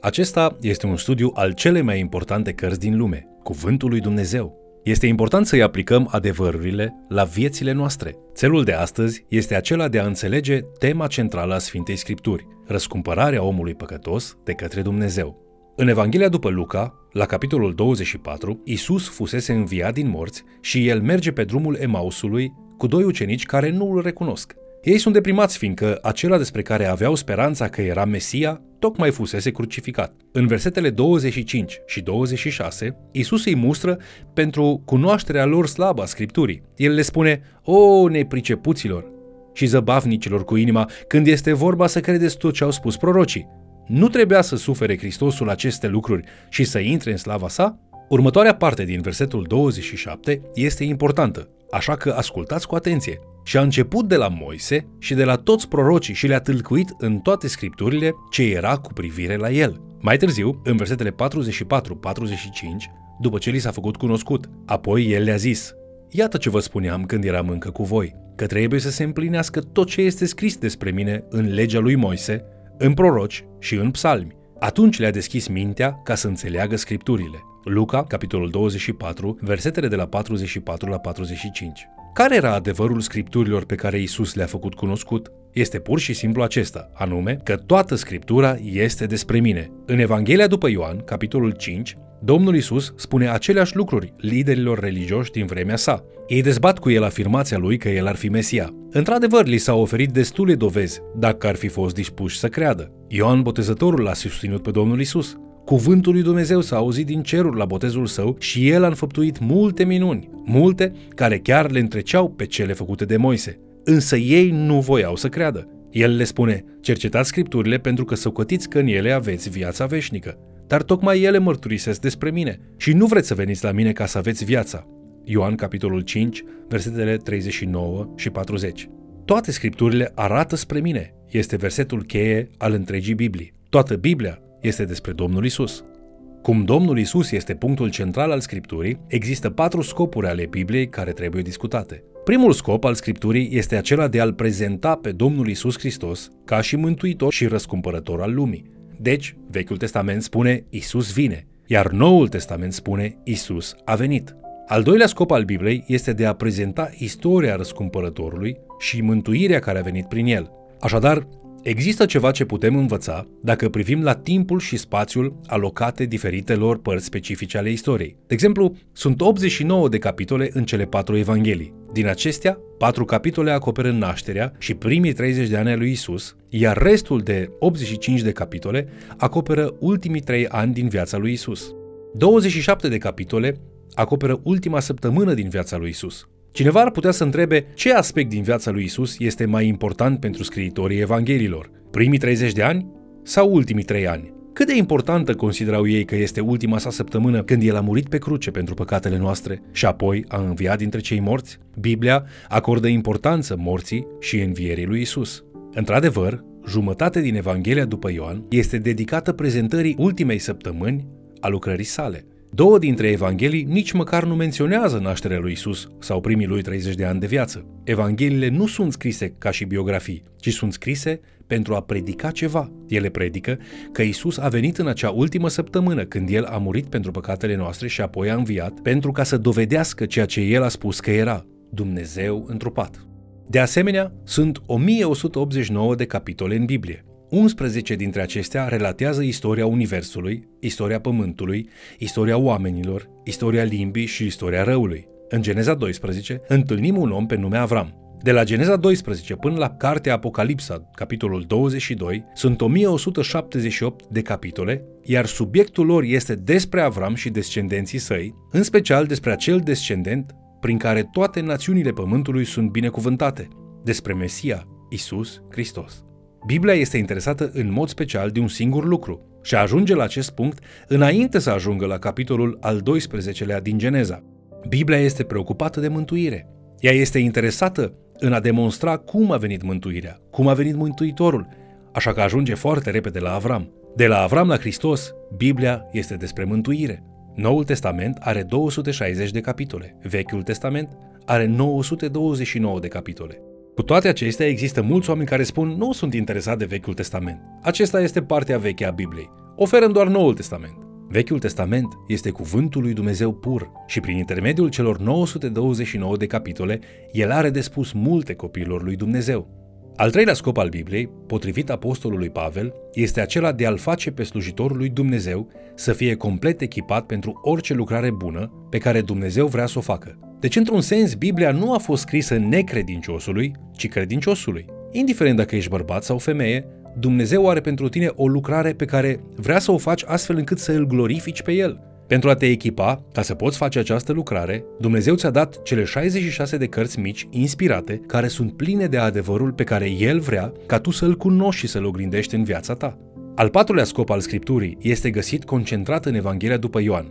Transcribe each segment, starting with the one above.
Acesta este un studiu al cele mai importante cărți din lume, Cuvântul lui Dumnezeu. Este important să-i aplicăm adevărurile la viețile noastre. Țelul de astăzi este acela de a înțelege tema centrală a Sfintei Scripturi, răscumpărarea omului păcătos de către Dumnezeu. În Evanghelia după Luca, la capitolul 24, Isus fusese înviat din morți și el merge pe drumul Emausului cu doi ucenici care nu îl recunosc. Ei sunt deprimați fiindcă acela despre care aveau speranța că era Mesia tocmai fusese crucificat. În versetele 25 și 26, Isus îi mustră pentru cunoașterea lor slabă a Scripturii. El le spune, O, nepricepuților și zăbavnicilor cu inima, când este vorba să credeți tot ce au spus prorocii. Nu trebuia să sufere Hristosul aceste lucruri și să intre în slava sa? Următoarea parte din versetul 27 este importantă, așa că ascultați cu atenție. Și a început de la Moise și de la toți prorocii și le-a tâlcuit în toate scripturile ce era cu privire la el. Mai târziu, în versetele 44-45, după ce li s-a făcut cunoscut, apoi el le-a zis, Iată ce vă spuneam când eram încă cu voi, că trebuie să se împlinească tot ce este scris despre mine în legea lui Moise, în proroci și în psalmi. Atunci le-a deschis mintea ca să înțeleagă scripturile. Luca, capitolul 24, versetele de la 44 la 45. Care era adevărul scripturilor pe care Isus le-a făcut cunoscut? Este pur și simplu acesta, anume că toată scriptura este despre mine. În Evanghelia după Ioan, capitolul 5, Domnul Isus spune aceleași lucruri liderilor religioși din vremea sa. Ei dezbat cu el afirmația lui că el ar fi Mesia. Într-adevăr, li s-au oferit destule dovezi dacă ar fi fost dispuși să creadă. Ioan Botezătorul l-a susținut pe Domnul Isus. Cuvântul lui Dumnezeu s-a auzit din cerul la botezul său și el a înfăptuit multe minuni, multe care chiar le întreceau pe cele făcute de Moise. Însă ei nu voiau să creadă. El le spune, cercetați scripturile pentru că săcotiți că în ele aveți viața veșnică. Dar tocmai ele mărturisesc despre mine și nu vreți să veniți la mine ca să aveți viața. Ioan capitolul 5, versetele 39 și 40. Toate scripturile arată spre mine. Este versetul cheie al întregii Biblii. Toată Biblia este despre Domnul Isus. Cum Domnul Isus este punctul central al Scripturii, există patru scopuri ale Bibliei care trebuie discutate. Primul scop al Scripturii este acela de a-L prezenta pe Domnul Isus Hristos ca și mântuitor și răscumpărător al lumii. Deci, Vechiul Testament spune Isus vine, iar Noul Testament spune Isus a venit. Al doilea scop al Bibliei este de a prezenta istoria răscumpărătorului și mântuirea care a venit prin el. Așadar, Există ceva ce putem învăța dacă privim la timpul și spațiul alocate diferitelor părți specifice ale istoriei. De exemplu, sunt 89 de capitole în cele patru evanghelii. Din acestea, patru capitole acoperă nașterea și primii 30 de ani ai lui Isus, iar restul de 85 de capitole acoperă ultimii 3 ani din viața lui Isus. 27 de capitole acoperă ultima săptămână din viața lui Isus. Cineva ar putea să întrebe ce aspect din viața lui Isus este mai important pentru scriitorii Evanghelilor, primii 30 de ani sau ultimii 3 ani? Cât de importantă considerau ei că este ultima sa săptămână când el a murit pe cruce pentru păcatele noastre și apoi a înviat dintre cei morți? Biblia acordă importanță morții și învierii lui Isus. Într-adevăr, jumătate din Evanghelia după Ioan este dedicată prezentării ultimei săptămâni a lucrării sale – Două dintre evanghelii nici măcar nu menționează nașterea lui Isus sau primii lui 30 de ani de viață. Evangheliile nu sunt scrise ca și biografii, ci sunt scrise pentru a predica ceva. Ele predică că Isus a venit în acea ultimă săptămână când El a murit pentru păcatele noastre și apoi a înviat pentru ca să dovedească ceea ce El a spus că era, Dumnezeu întrupat. De asemenea, sunt 1189 de capitole în Biblie. 11 dintre acestea relatează istoria Universului, istoria Pământului, istoria oamenilor, istoria limbii și istoria răului. În Geneza 12 întâlnim un om pe nume Avram. De la Geneza 12 până la Cartea Apocalipsa, capitolul 22, sunt 1178 de capitole, iar subiectul lor este despre Avram și descendenții săi, în special despre acel descendent prin care toate națiunile pământului sunt binecuvântate, despre Mesia, Isus Hristos. Biblia este interesată în mod special de un singur lucru și ajunge la acest punct înainte să ajungă la capitolul al 12-lea din Geneza. Biblia este preocupată de mântuire. Ea este interesată în a demonstra cum a venit mântuirea, cum a venit Mântuitorul, așa că ajunge foarte repede la Avram. De la Avram la Hristos, Biblia este despre mântuire. Noul Testament are 260 de capitole, Vechiul Testament are 929 de capitole. Cu toate acestea, există mulți oameni care spun nu sunt interesat de Vechiul Testament. Acesta este partea veche a Bibliei. oferăm doar Noul Testament. Vechiul Testament este cuvântul lui Dumnezeu pur și prin intermediul celor 929 de capitole, el are de spus multe copiilor lui Dumnezeu. Al treilea scop al Bibliei, potrivit apostolului Pavel, este acela de a-l face pe slujitorul lui Dumnezeu să fie complet echipat pentru orice lucrare bună pe care Dumnezeu vrea să o facă. Deci, într-un sens, Biblia nu a fost scrisă necredinciosului, ci credinciosului. Indiferent dacă ești bărbat sau femeie, Dumnezeu are pentru tine o lucrare pe care vrea să o faci astfel încât să îl glorifici pe El. Pentru a te echipa, ca să poți face această lucrare, Dumnezeu ți-a dat cele 66 de cărți mici, inspirate, care sunt pline de adevărul pe care El vrea ca tu să-L cunoști și să-L oglindești în viața ta. Al patrulea scop al Scripturii este găsit concentrat în Evanghelia după Ioan,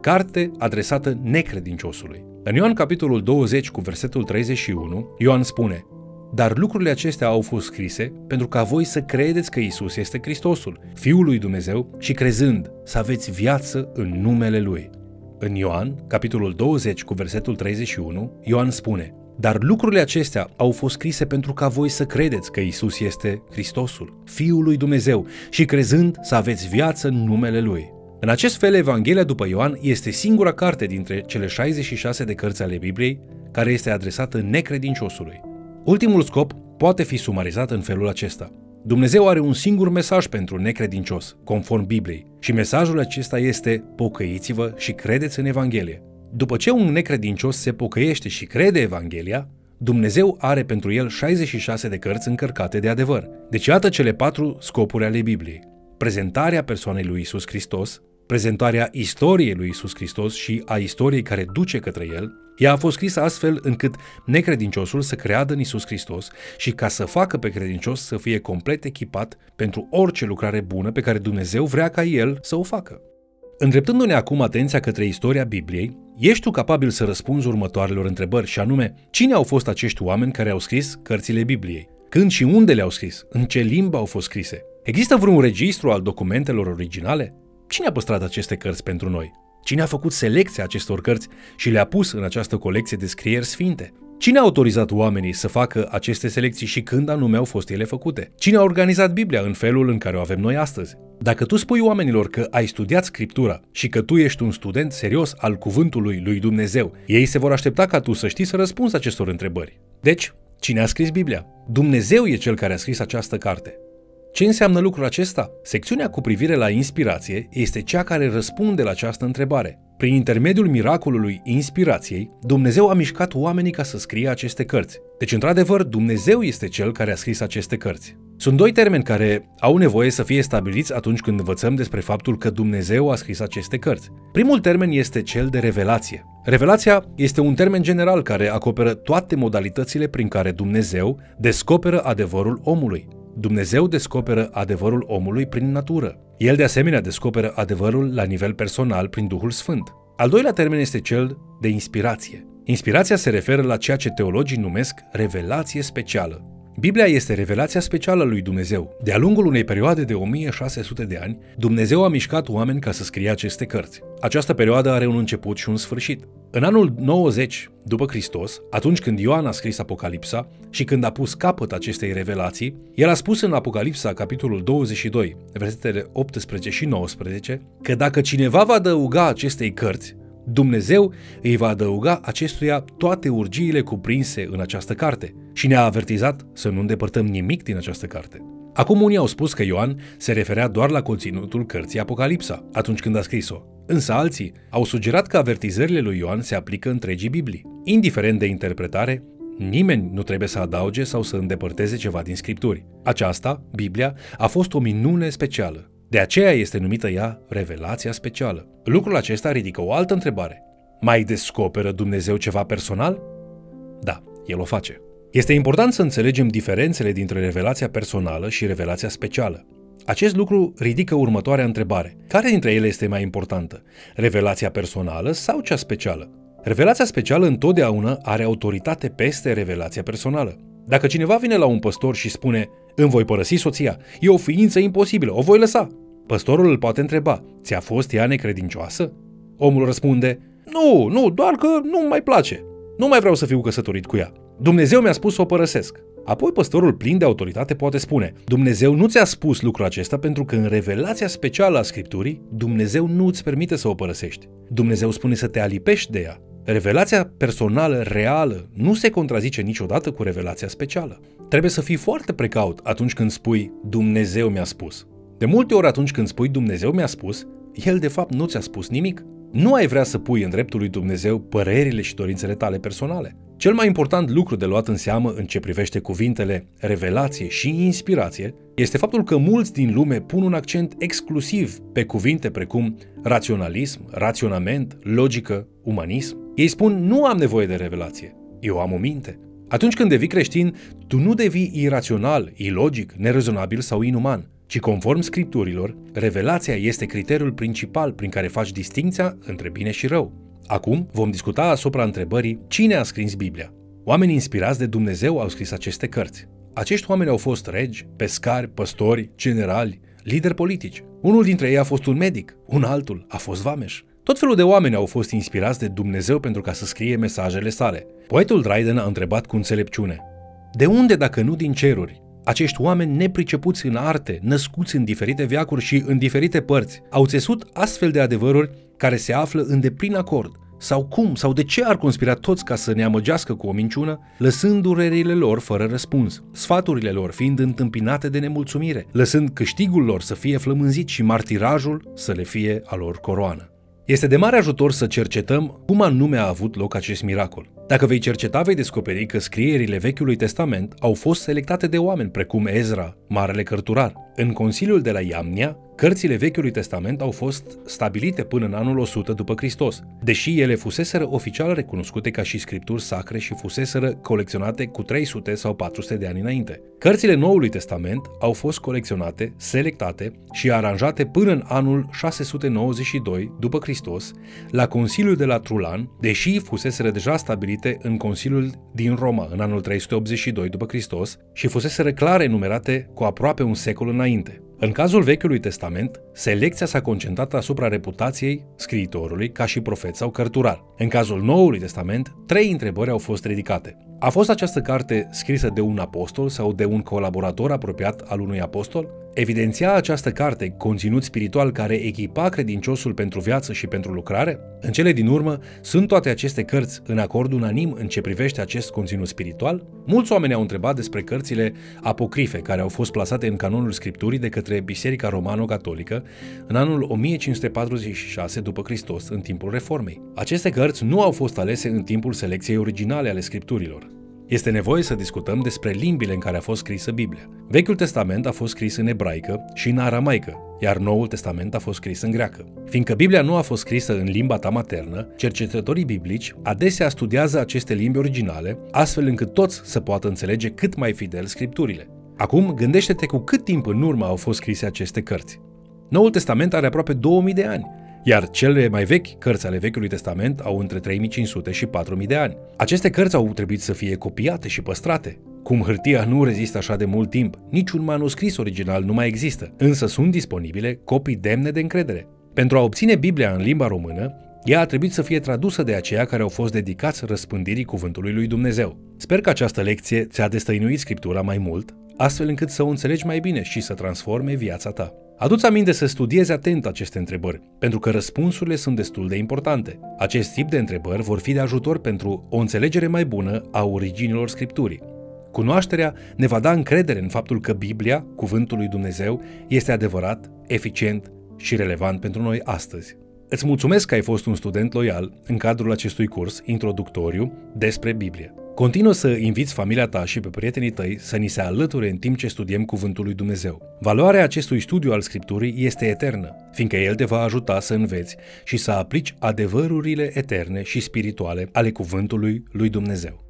carte adresată necredinciosului. În Ioan capitolul 20 cu versetul 31, Ioan spune dar lucrurile acestea au fost scrise pentru ca voi să credeți că Isus este Hristosul, Fiul lui Dumnezeu și crezând să aveți viață în numele Lui. În Ioan, capitolul 20 cu versetul 31, Ioan spune dar lucrurile acestea au fost scrise pentru ca voi să credeți că Isus este Hristosul, Fiul lui Dumnezeu și crezând să aveți viață în numele Lui. În acest fel, Evanghelia după Ioan este singura carte dintre cele 66 de cărți ale Bibliei care este adresată necredinciosului. Ultimul scop poate fi sumarizat în felul acesta. Dumnezeu are un singur mesaj pentru necredincios, conform Bibliei, și mesajul acesta este pocăiți-vă și credeți în Evanghelie. După ce un necredincios se pocăiește și crede Evanghelia, Dumnezeu are pentru el 66 de cărți încărcate de adevăr. Deci iată cele patru scopuri ale Bibliei. Prezentarea persoanei lui Isus Hristos, prezentarea istoriei lui Isus Hristos și a istoriei care duce către el, ea a fost scrisă astfel încât necredinciosul să creadă în Isus Hristos și ca să facă pe credincios să fie complet echipat pentru orice lucrare bună pe care Dumnezeu vrea ca el să o facă. Îndreptându-ne acum atenția către istoria Bibliei, ești tu capabil să răspunzi următoarelor întrebări și anume, cine au fost acești oameni care au scris cărțile Bibliei? Când și unde le-au scris? În ce limbă au fost scrise? Există vreun registru al documentelor originale? Cine a păstrat aceste cărți pentru noi? Cine a făcut selecția acestor cărți și le-a pus în această colecție de scrieri sfinte? Cine a autorizat oamenii să facă aceste selecții și când anume au fost ele făcute? Cine a organizat Biblia în felul în care o avem noi astăzi? Dacă tu spui oamenilor că ai studiat Scriptura și că tu ești un student serios al cuvântului lui Dumnezeu, ei se vor aștepta ca tu să știi să răspunzi acestor întrebări. Deci, cine a scris Biblia? Dumnezeu e cel care a scris această carte. Ce înseamnă lucrul acesta? Secțiunea cu privire la inspirație este cea care răspunde la această întrebare. Prin intermediul miracolului inspirației, Dumnezeu a mișcat oamenii ca să scrie aceste cărți. Deci, într-adevăr, Dumnezeu este cel care a scris aceste cărți. Sunt doi termeni care au nevoie să fie stabiliți atunci când învățăm despre faptul că Dumnezeu a scris aceste cărți. Primul termen este cel de revelație. Revelația este un termen general care acoperă toate modalitățile prin care Dumnezeu descoperă adevărul omului. Dumnezeu descoperă adevărul omului prin natură. El de asemenea descoperă adevărul la nivel personal prin Duhul Sfânt. Al doilea termen este cel de inspirație. Inspirația se referă la ceea ce teologii numesc revelație specială. Biblia este revelația specială lui Dumnezeu. De-a lungul unei perioade de 1600 de ani, Dumnezeu a mișcat oameni ca să scrie aceste cărți. Această perioadă are un început și un sfârșit. În anul 90 după Hristos, atunci când Ioan a scris Apocalipsa și când a pus capăt acestei revelații, el a spus în Apocalipsa, capitolul 22, versetele 18 și 19, că dacă cineva va adăuga acestei cărți, Dumnezeu îi va adăuga acestuia toate urgiile cuprinse în această carte și ne-a avertizat să nu îndepărtăm nimic din această carte. Acum unii au spus că Ioan se referea doar la conținutul cărții Apocalipsa, atunci când a scris-o. Însă alții au sugerat că avertizările lui Ioan se aplică întregii Biblii. Indiferent de interpretare, nimeni nu trebuie să adauge sau să îndepărteze ceva din scripturi. Aceasta, Biblia, a fost o minune specială, de aceea este numită ea revelația specială. Lucrul acesta ridică o altă întrebare. Mai descoperă Dumnezeu ceva personal? Da, el o face. Este important să înțelegem diferențele dintre revelația personală și revelația specială. Acest lucru ridică următoarea întrebare. Care dintre ele este mai importantă? Revelația personală sau cea specială? Revelația specială întotdeauna are autoritate peste revelația personală. Dacă cineva vine la un păstor și spune îmi voi părăsi soția. E o ființă imposibilă, o voi lăsa. Păstorul îl poate întreba, ți-a fost ea necredincioasă? Omul răspunde, nu, nu, doar că nu mai place. Nu mai vreau să fiu căsătorit cu ea. Dumnezeu mi-a spus să o părăsesc. Apoi păstorul plin de autoritate poate spune Dumnezeu nu ți-a spus lucrul acesta pentru că în revelația specială a Scripturii Dumnezeu nu îți permite să o părăsești. Dumnezeu spune să te alipești de ea. Revelația personală, reală, nu se contrazice niciodată cu revelația specială. Trebuie să fii foarte precaut atunci când spui Dumnezeu mi-a spus. De multe ori atunci când spui Dumnezeu mi-a spus, El de fapt nu ți-a spus nimic. Nu ai vrea să pui în dreptul lui Dumnezeu părerile și dorințele tale personale. Cel mai important lucru de luat în seamă în ce privește cuvintele revelație și inspirație este faptul că mulți din lume pun un accent exclusiv pe cuvinte precum raționalism, raționament, logică, umanism. Ei spun nu am nevoie de revelație, eu am o minte. Atunci când devii creștin, tu nu devii irațional, ilogic, nerezonabil sau inuman, ci conform scripturilor, revelația este criteriul principal prin care faci distinția între bine și rău. Acum vom discuta asupra întrebării cine a scris Biblia. Oamenii inspirați de Dumnezeu au scris aceste cărți. Acești oameni au fost regi, pescari, păstori, generali, lideri politici. Unul dintre ei a fost un medic, un altul a fost vameș. Tot felul de oameni au fost inspirați de Dumnezeu pentru ca să scrie mesajele sale. Poetul Dryden a întrebat cu înțelepciune. De unde, dacă nu din ceruri, acești oameni nepricepuți în arte, născuți în diferite veacuri și în diferite părți, au țesut astfel de adevăruri care se află în deplin acord. Sau cum, sau de ce ar conspira toți ca să ne amăgească cu o minciună, lăsând durerile lor fără răspuns, sfaturile lor fiind întâmpinate de nemulțumire, lăsând câștigul lor să fie flămânzit și martirajul să le fie a lor coroană. Este de mare ajutor să cercetăm cum anume a avut loc acest miracol. Dacă vei cerceta, vei descoperi că scrierile Vechiului Testament au fost selectate de oameni precum Ezra, Marele Cărturar. În Consiliul de la Iamnia, Cărțile Vechiului Testament au fost stabilite până în anul 100 după Hristos, deși ele fuseseră oficial recunoscute ca și scripturi sacre și fuseseră colecționate cu 300 sau 400 de ani înainte. Cărțile Noului Testament au fost colecționate, selectate și aranjate până în anul 692 după Hristos la Consiliul de la Trulan, deși fuseseră deja stabilite în Consiliul din Roma în anul 382 după Hristos și fuseseră clar enumerate cu aproape un secol înainte. În cazul Vechiului Testament, selecția s-a concentrat asupra reputației scriitorului ca și profet sau cărturar. În cazul Noului Testament, trei întrebări au fost ridicate. A fost această carte scrisă de un apostol sau de un colaborator apropiat al unui apostol? Evidenția această carte conținut spiritual care echipa credinciosul pentru viață și pentru lucrare? În cele din urmă, sunt toate aceste cărți în acord unanim în ce privește acest conținut spiritual? Mulți oameni au întrebat despre cărțile apocrife care au fost plasate în canonul Scripturii de către Biserica Romano-Catolică în anul 1546 după Hristos, în timpul Reformei. Aceste cărți nu au fost alese în timpul selecției originale ale Scripturilor. Este nevoie să discutăm despre limbile în care a fost scrisă Biblia. Vechiul Testament a fost scris în ebraică și în aramaică, iar Noul Testament a fost scris în greacă. Fiindcă Biblia nu a fost scrisă în limba ta maternă, cercetătorii biblici adesea studiază aceste limbi originale, astfel încât toți să poată înțelege cât mai fidel scripturile. Acum, gândește-te cu cât timp în urmă au fost scrise aceste cărți. Noul Testament are aproape 2000 de ani, iar cele mai vechi cărți ale Vechiului Testament au între 3500 și 4000 de ani. Aceste cărți au trebuit să fie copiate și păstrate. Cum hârtia nu rezistă așa de mult timp, niciun manuscris original nu mai există, însă sunt disponibile copii demne de încredere. Pentru a obține Biblia în limba română, ea a trebuit să fie tradusă de aceia care au fost dedicați răspândirii cuvântului lui Dumnezeu. Sper că această lecție ți-a destăinuit Scriptura mai mult, astfel încât să o înțelegi mai bine și să transforme viața ta. Aduți aminte să studiezi atent aceste întrebări, pentru că răspunsurile sunt destul de importante. Acest tip de întrebări vor fi de ajutor pentru o înțelegere mai bună a originilor Scripturii. Cunoașterea ne va da încredere în faptul că Biblia, Cuvântul lui Dumnezeu, este adevărat, eficient și relevant pentru noi astăzi. Îți mulțumesc că ai fost un student loial în cadrul acestui curs introductoriu despre Biblie. Continuă să inviți familia ta și pe prietenii tăi să ni se alăture în timp ce studiem Cuvântul lui Dumnezeu. Valoarea acestui studiu al Scripturii este eternă, fiindcă el te va ajuta să înveți și să aplici adevărurile eterne și spirituale ale Cuvântului lui Dumnezeu.